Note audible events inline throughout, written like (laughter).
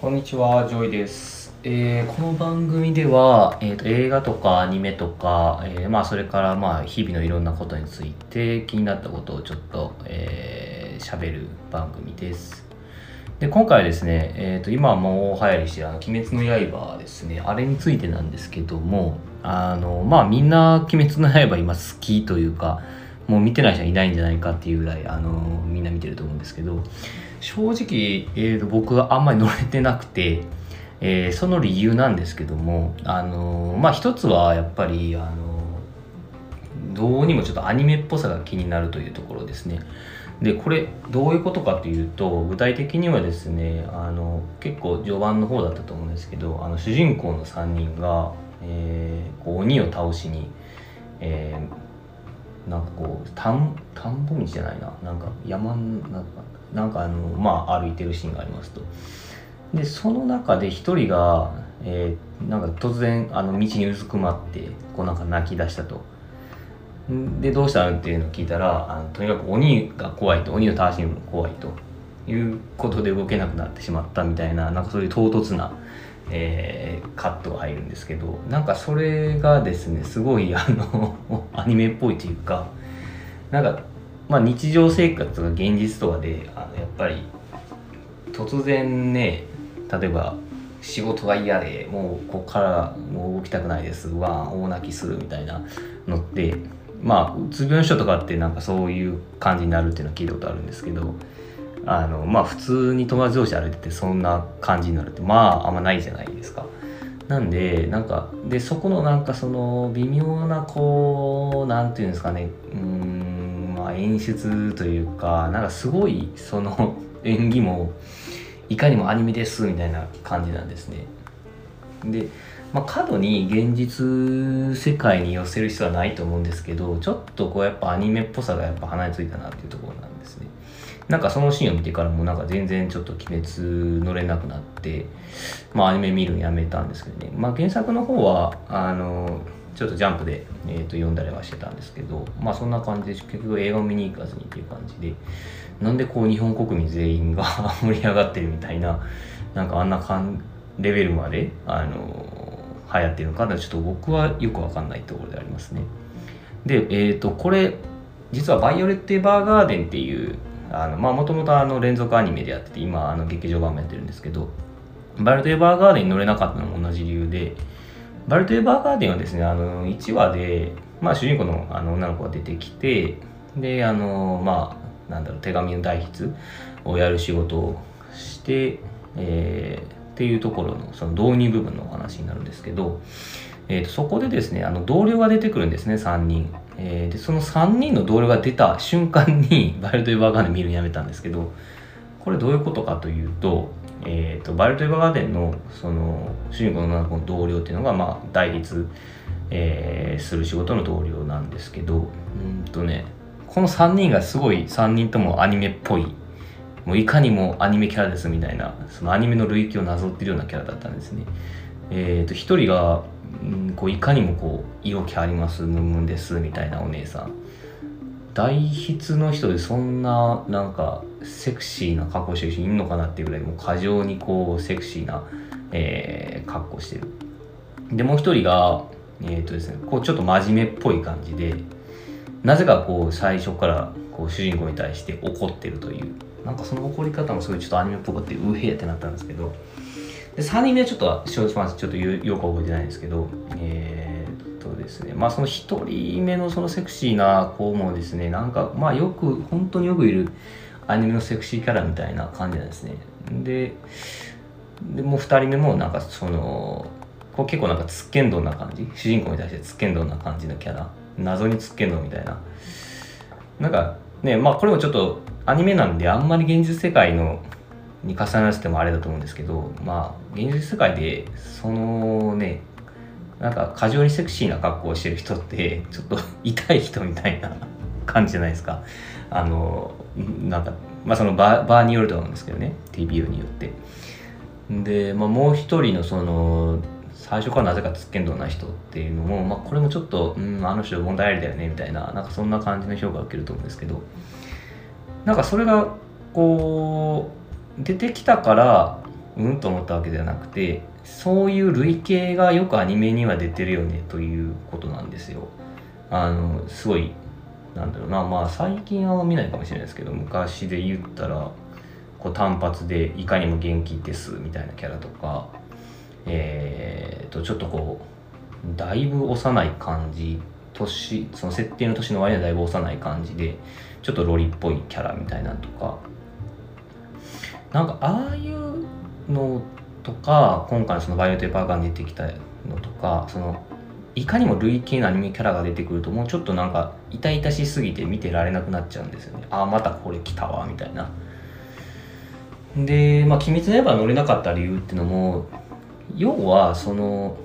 こんにちは、ジョイです。えーこの番組では、えーと映画とかアニメとか、えーまあ、それからまあ日々のいろんなことについて気になったことをちょっとえー喋、る番組です。で今回はですね、えー、と今もう流行りしてるあの「鬼滅の刃」ですねあれについてなんですけどもあのまあみんな「鬼滅の刃」今好きというかもう見てない人はいないんじゃないかっていうぐらいあのみんな見てると思うんですけど正直、えーと僕はあんまり乗れてなくて、えーその理由なんですけどもあのまあ一つはやっぱりあのどうにもちょっとアニメっぽさが気になるというところですね。でこれどういうことかというと具体的にはですねあの結構序盤の方だったと思うんですけどあの主人公の3人が、えーこう鬼を倒しに、えーなんかこう田ん田んぼ道じゃないななんか山なんかなんかあのまあ歩いてるシーンがありますと。でその中で一人が、えーなんか突然あの道にうずくまってこうなんか泣き出したと。でどうしたのっていうのを聞いたらあのとにかく鬼が怖いと鬼を倒しにも怖いということで動けなくなってしまったみたいななんかそういう唐突な、えーカットが入るんですけどなんかそれがですねすごいあのアニメっぽいというかなんか、まあ、日常生活とか現実とかであのやっぱり突然ね例えば仕事が嫌でもうここからもう動きたくないですわ大泣きするみたいなのってまあうつ病の人とかってなんかそういう感じになるっていうのは聞いたことあるんですけどあのまあ普通に友達同士歩いててそんな感じになるってまああんまないじゃないですか。なんでなんかでそこのなんかその微妙なこうなんていうんですかねうーんまあ演出というかなんかすごいその演技もいかにもアニメですみたいな感じなんですね。で、まあ、過度に現実世界に寄せる必要はないと思うんですけどちょっとこうやっぱアニメっぽさがやっぱ鼻についたなっていうところなんですね。なんかそのシーンを見てからもなんか全然ちょっと鬼滅乗れなくなって、まあアニメ見るのやめたんですけどね。まあ原作の方は、あの、ちょっとジャンプで、えー、と読んだりはしてたんですけど、まあそんな感じで結局映画を見に行かずにっていう感じで、なんでこう日本国民全員が (laughs) 盛り上がってるみたいな、なんかあんなかんレベルまで、あの、流行ってるのかなちょっと僕はよくわかんないところでありますね。で、えっ、と、これ、実は「バイオレット・エヴァーガーデン」っていうもともと連続アニメでやってて今あの劇場版もやってるんですけどバイオレット・エヴァーガーデンに乗れなかったのも同じ理由でバイオレット・エヴァーガーデンはですねあの1話で、まあ、主人公のあの女の子が出てきてであのまあなんだろう手紙の代筆をやる仕事をして、えーっていうところのその導入部分のお話になるんですけど、えー、とそこでですねあの同僚が出てくるんですね3人、えーでその3人の同僚が出た瞬間に (laughs) バイオレット・エヴァーガーデン見るのやめたんですけどこれどういうことかというと,、えー、とバイオレット・エヴァーガーデンのその主人公の女の子の同僚っていうのが、まあ、代筆、えーする仕事の同僚なんですけどうんとねこの3人がすごい3人ともアニメっぽいもういかにもアニメキャラですみたいなそのアニメの類型をなぞってるようなキャラだったんですね。えー、と一人が、うん、こういかにもこう色気ありますムンムンですみたいなお姉さん代筆の人でそんななんかセクシーな格好してる人いんのかなっていうぐらいもう過剰にこうセクシーな、えー格好してるでもう一人がえっ、とですねこうちょっと真面目っぽい感じでなぜかこう最初からこう主人公に対して怒ってるというなんかその怒り方もすごいちょっとアニメっぽくてうへーってなったんですけどで3人目はちょっとちょっとちょっとよく覚えてないんですけどえーっとですねまあその1人目のそのセクシーな子もですねなんかまあよく本当によくいるアニメのセクシーキャラみたいな感じなんですね。ででもう2人目もなんかそのこう結構なんかつっけんどんな感じ？主人公に対してつっけんどんな感じのキャラ？謎につっけんどんみたいな。なんかねまあこれもちょっとアニメなんであんまり現実世界のに重ならせてもあれだと思うんですけどまあ現実世界でそのねなんか過剰にセクシーな格好をしてる人って (laughs) ちょっと痛い人みたいな (laughs) 感じじゃないですか。あのなんかまあその場場によると思うんですけどね。TPU によって。で、まあ、もう一人のその最初からなぜかつっけんどんな人っていうのも、まあ、これもちょっと、うん、あの人問題ありだよねみたいななんかそんな感じの評価を受けると思うんですけど。なんかそれがこう出てきたからうん？と思ったわけではなくてそういう類型がよくアニメには出てるよねということなんですよ。あのすごいなんだろうな。まあ最近は見ないかもしれないですけど昔で言ったらこう単発でいかにも元気ですみたいなキャラとかえー、とちょっとこうだいぶ幼い感じ年その設定の年の割にはだいぶ幼い感じでちょっとロリっぽいキャラみたいなとかなんかああいうのとか今回のそのバイオテーパーが出てきたのとかそのいかにも類型のアニメキャラが出てくるともうちょっとなんか痛々しすぎて見てられなくなっちゃうんですよね。ああまたこれ来たわみたいな。でまあ「鬼滅の刃」乗れなかった理由っていうのも要はその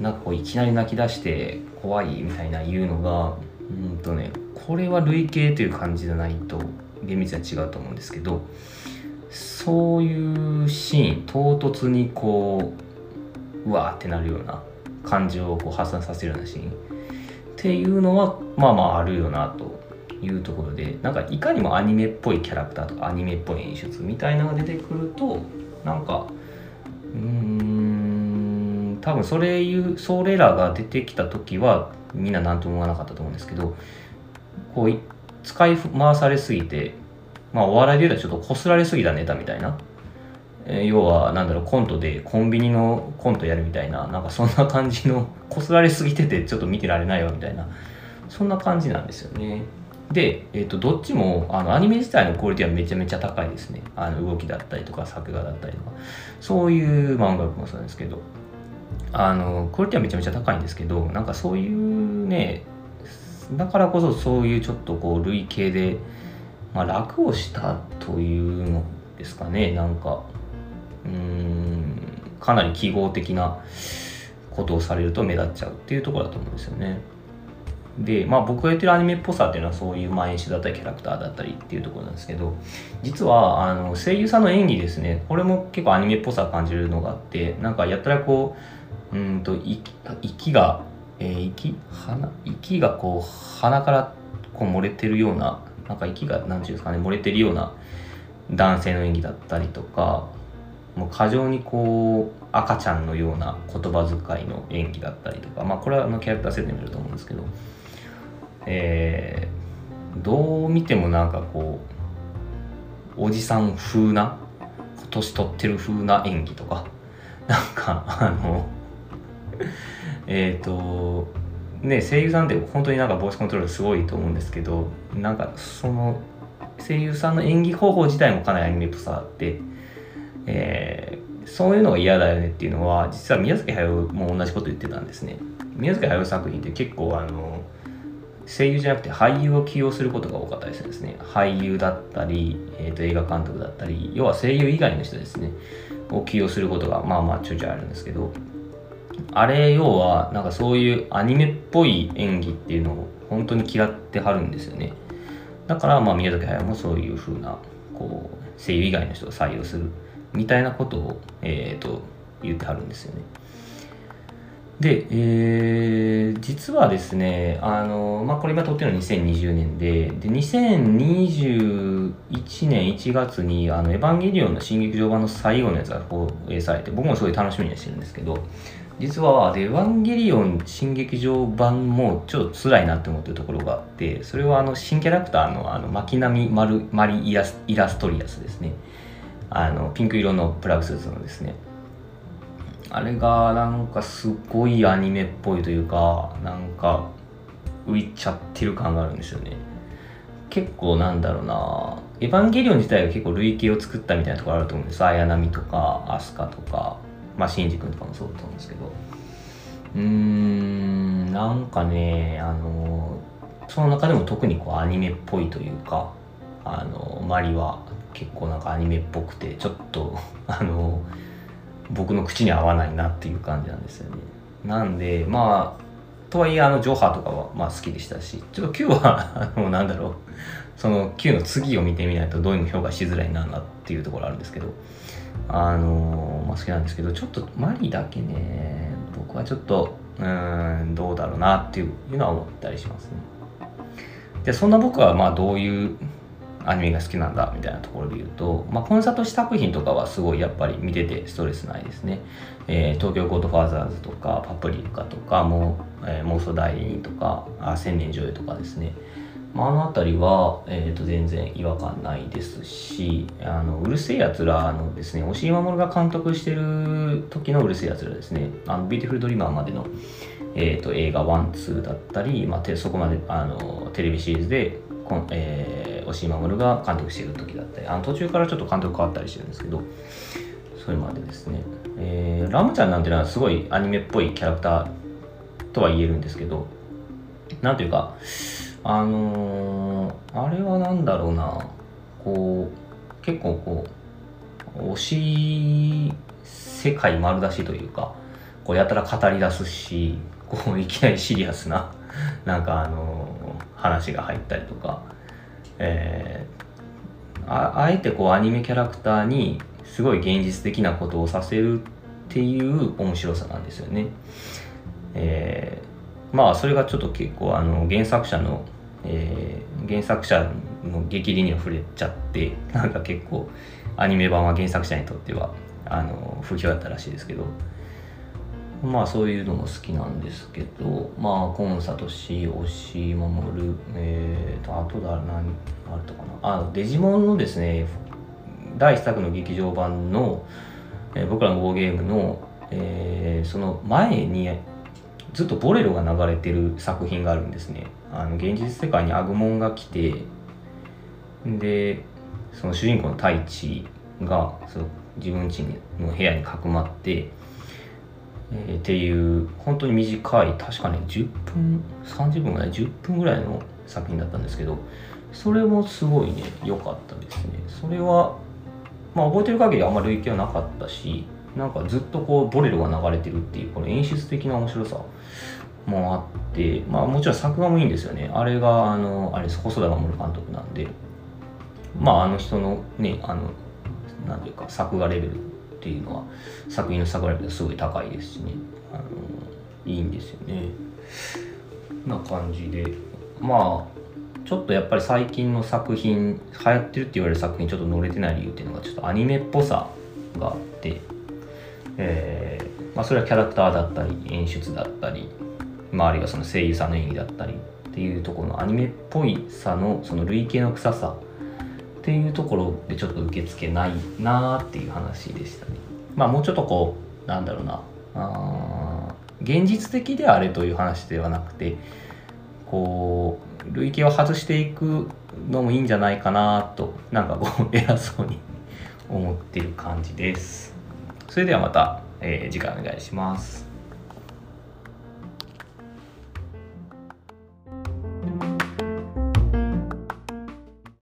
なんかこういきなり泣き出して怖いみたいな言うのがうんとねこれは類型という感じじゃないと厳密には違うと思うんですけどそういうシーン唐突にこううわーってなるような感情をこう発散させるようなシーンっていうのはまあまああるよなというところでなんかいかにもアニメっぽいキャラクターとかアニメっぽい演出みたいなのが出てくるとなんかうーん多分それいうそれらが出てきた時はみんな何とも思わなかったと思うんですけどこう使い回されすぎてまあお笑いで言うとちょっとこすられすぎたネタみたいな、えー、要はなんだろうコントでコンビニのコントやるみたいななんかそんな感じのこすられすぎててちょっと見てられないわみたいな。そんな感じなんですよね。で、えー、とどっちもあのアニメ自体のクオリティはめちゃめちゃ高いですね。あの動きだったりとか作画だったりとか。そういう漫画もそうですけど。あのクオリティはめちゃめちゃ高いんですけどなんかそういうねだからこそそういうちょっとこう類型で、まあ、楽をしたというのですかねなんかうんかなり記号的なことをされると目立っちゃうっていうところだと思うんですよね。で、まあ、僕が言ってるアニメっぽさっていうのはそういう、まあ、演出だったりキャラクターだったりっていうところなんですけど実はあの声優さんの演技ですねこれも結構アニメっぽさ感じるのがあってなんかやったらこううんと息が、えー、息鼻息がこう鼻からこう漏れてるようななんか息が何て言うんですかね漏れてるような男性の演技だったりとかもう過剰にこう赤ちゃんのような言葉遣いの演技だったりとかまあこれはあのキャラクター設定見ると思うんですけどえー、どう見てもなんかこうおじさん風な年取ってる風な演技とかなんかあのえっとね声優さんって本当になんかボイスコントロールすごいと思うんですけどなんかその声優さんの演技方法自体もかなりアニメっぽさあって、えー、そういうのが嫌だよねっていうのは実は宮崎駿も同じこと言ってたんですね。宮崎駿作品って結構あの声優じゃなくて俳優を起用することが多かったりするんですね。俳優だったり、えー、と映画監督だったり要は声優以外の人ですね。を起用することがまあまあちょいちょいあるんですけどあれ要はなんかそういうアニメっぽい演技っていうのを本当に嫌ってはるんですよね。だからまあ宮崎駿もそういう風なこう声優以外の人を採用するみたいなことを、えー、と言ってはるんですよね。で、えー、実はですね、あの、まあ、これ今撮ってるのは2020年で、で、2021年1月に、あの、エヴァンゲリオンの新劇場版の最後のやつが放映されて、僕もすごい楽しみにしてるんですけど、実は、エヴァンゲリオン新劇場版もちょっと辛いなって思ってるところがあって、それはあの、新キャラクターの、あの、巻波マルマリイラスイラストリアスですね。あの、ピンク色のプラグスーツのですね。あれがなんかすごいアニメっぽいというかなんか浮いちゃってる感があるんですよね結構なんだろうなエヴァンゲリオン自体が結構類型を作ったみたいなところあると思うんです綾波とか飛鳥とかまあシンジ君とかもそうだと思うんですけど。うんなんかねあのその中でも特にこうアニメっぽいというかあのマリは結構なんかアニメっぽくてちょっと (laughs) あの僕の口に合わないなっていう感じなんですよね。なんでまあとはいえあのジョハとかはまあ好きでしたしちょっと Q は (laughs) あのなんだろう。その Q の次を見てみないとどういうの評価しづらいなっていうところあるんですけど。あのまあ好きなんですけどちょっとマリだけね僕はちょっとうんどうだろうなっていうのは思ったりしますねでそんな僕はまあどういうアニメが好きなんだみたいなところで言うと、まあ、コンサート作品とかはすごいやっぱり見ててストレスないですね。えー、東京ゴッドファーザーズとかパプリカとかも、えー、妄想代理人とかあ千年女優とかですね。まあ、あの辺りは、えー、と全然違和感ないですしあのうる星やつらのですね押井守が監督してる時のうる星やつらですね。あのビューティフルドリーマーまでの、えー、と映画1、2だったり、まあ、そこまであのテレビシリーズでこん、えー、押井守が監督している時だったり。あの途中からちょっと監督変わったりしてるんですけどそれまでですね、えー、ラムちゃんなんていうのはすごいアニメっぽいキャラクターとは言えるんですけどなんというかあのー、あれは何だろうなこう結構こう推し世界丸出しというかこうやたら語り出すしこういきなりシリアスな (laughs) なんかあのー、話が入ったりとか、えー、ああえてこうアニメキャラクターにすごい現実的なことをさせるっていう面白さなんですよね。え、まあそれがちょっと結構あの原作者のえー、原作者の激励には触れちゃって (laughs) なんか結構アニメ版は原作者にとってはあの不評だったらしいですけどまあそういうのも好きなんですけどまあコンサトシ押し守るえーとあとだ何あるとかな。あデジモンのですね第1作の劇場版の、えー、僕らのウォーゲームの、えー、その前にずっとボレロが流れてる作品があるんですね。あの現実世界にアグモンが来てでその主人公の太一がその自分家の部屋にかくまって、えー、っていう本当に短い確かね10分30分ぐらい10分ぐらいの作品だったんですけどそれもすごいね良かったですね。それはまあ覚えてる限りあんまり累計はなかったしなんかずっとこうボレロが流れてるっていうこの演出的な面白さもあってまあもちろん作画もいいんですよね。あれがあのあれ細田守監督なんでまああの人のねあのなんていうか作画レベルっていうのは作品の作画レベルがすごい高いですしね。あのいいんですよね。な感じで。まあちょっとやっぱり最近の作品流行ってるって言われる作品ちょっと乗れてない理由っていうのがちょっとアニメっぽさがあって。えー、まあ、それはキャラクターだったり演出だったり、まあ、あるいはその声優さんの演技だったりっていうところのアニメっぽいさのその類型の臭さっていうところでちょっと受け付けないなーっていう話でしたね。まあもうちょっとこうなんだろうなあ現実的であれという話ではなくてこう類型を外していくのもいいんじゃないかなとなんかこう偉そうに思ってる感じです。それではまた、えー、次回お願いします。